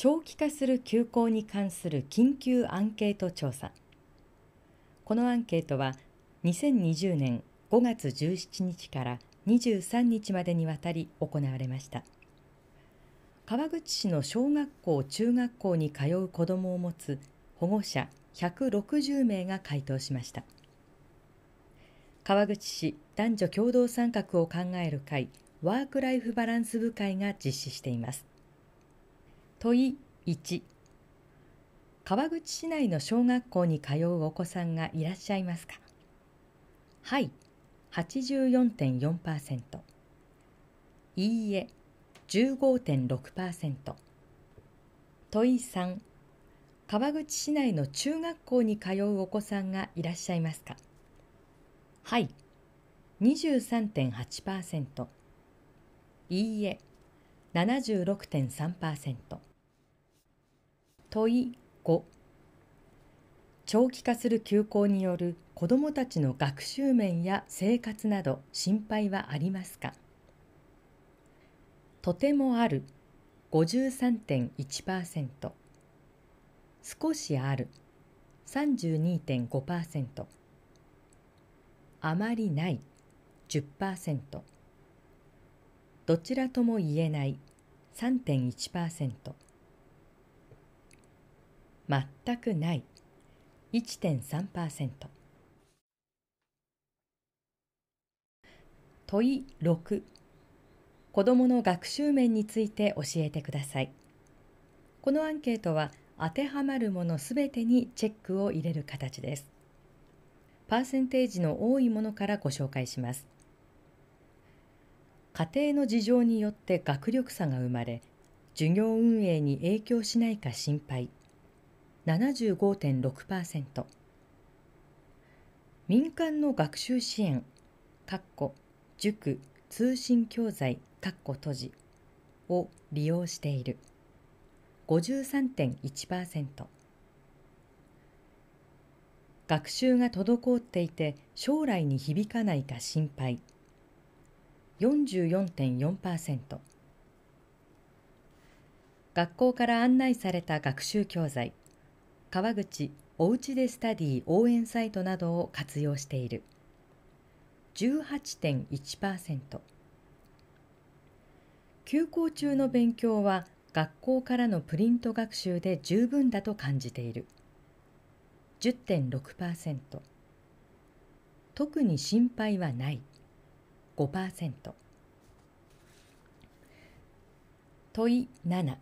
長期化する休校に関する緊急アンケート調査。このアンケートは2020年5月17日から23日までにわたり行われました。川口市の小学校中学校に通う子どもを持つ保護者160名が回答しました。川口市男女共同参画を考える会ワークライフバランス部会が実施しています。問い1川口市内の小学校に通うお子さんがいらっしゃいますか？はい。84.4%いいえ15.6%問い3川口市内の中学校に通うお子さんがいらっしゃいますか？はい。23.8%いいえ76.3%問い5長期化する休校による子どもたちの学習面や生活など心配はありますか？とてもある。53.1%少しある。32.5%あまりない。10%どちらとも言えない。3.1%全くない。1.3%問い6子どもの学習面について教えてください。このアンケートは当てはまるものすべてにチェックを入れる形です。パーセンテージの多いものからご紹介します。家庭の事情によって学力差が生まれ授業運営に影響しないか心配。75.6%民間の学習支援塾通信教材閉じを利用している。53.1%学習が滞っていて将来に響かないか心配。44.4%学校から案内された学習教材。川口おうちでスタディ応援サイトなどを活用している。18.1%休校中の勉強は学校からのプリント学習で十分だと感じている。10.6%特に心配はない。5%問い7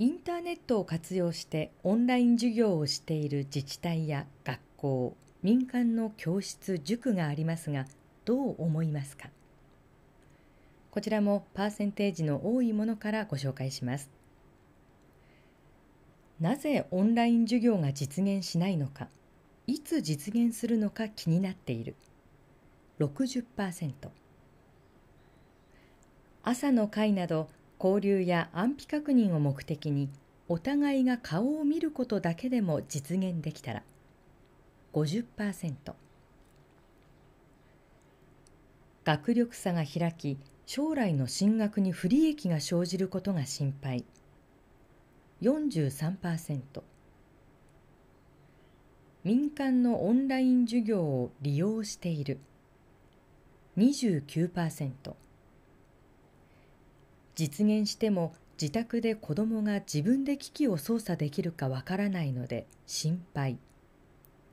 インターネットを活用してオンライン授業をしている自治体や学校民間の教室塾がありますがどう思いますか？こちらもパーセンテージの多いものからご紹介します。なぜオンライン授業が実現しないのか？いつ実現するのか気になっている。60%朝の会など交流や安否確認を目的にお互いが顔を見ることだけでも実現できたら50%学力差が開き将来の進学に不利益が生じることが心配。43%民間のオンライン授業を利用している。29%実現しても自宅で子どもが自分で機器を操作できるかわからないので心配。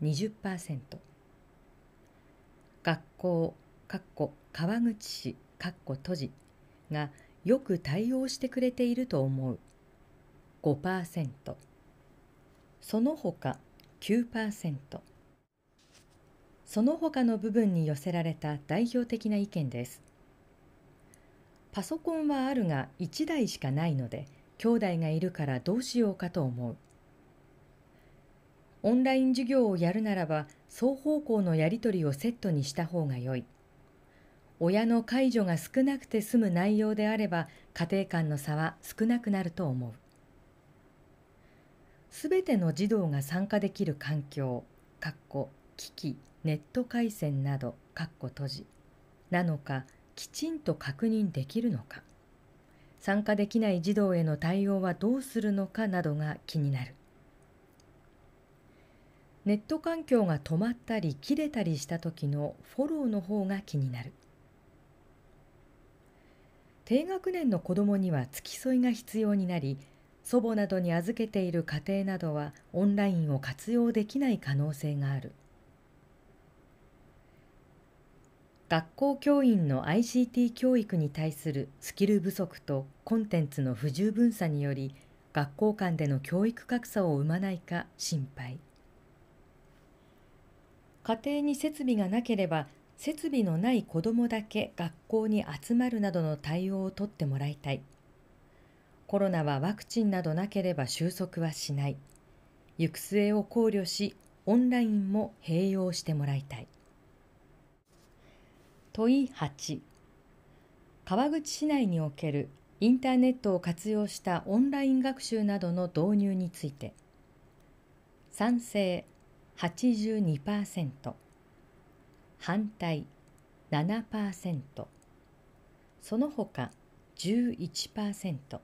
20%学校かっこ川口市かっこ閉じがよく対応してくれていると思う。5%その他9%その他の部分に寄せられた代表的な意見です。パソコンはあるが1台しかないので兄弟がいるからどうしようかと思う。オンライン授業をやるならば双方向のやり取りをセットにした方が良い。親の介助が少なくて済む内容であれば家庭間の差は少なくなると思う。すべての児童が参加できる環境機器ネット回線など閉じ。なのかきちんと確認できるのか。参加できない児童への対応はどうするのかなどが気になる。ネット環境が止まったり切れたりした時のフォローの方が気になる。低学年の子どもには付き添いが必要になり祖母などに預けている家庭などはオンラインを活用できない可能性がある。学校教員の ICT 教育に対するスキル不足とコンテンツの不十分さにより学校間での教育格差を生まないか心配。家庭に設備がなければ設備のない子どもだけ学校に集まるなどの対応をとってもらいたい。コロナはワクチンなどなければ収束はしない。行く末を考慮しオンラインも併用してもらいたい。問い8川口市内におけるインターネットを活用したオンライン学習などの導入について。賛成82%反対7%その他11%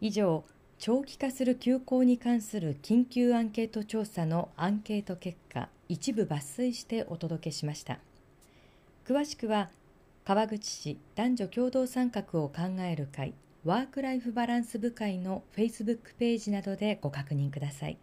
以上長期化する休校に関する緊急アンケート調査のアンケート結果一部抜粋してお届けしました。詳しくは川口市男女共同参画を考える会ワークライフバランス部会のフェイスブックページなどでご確認ください。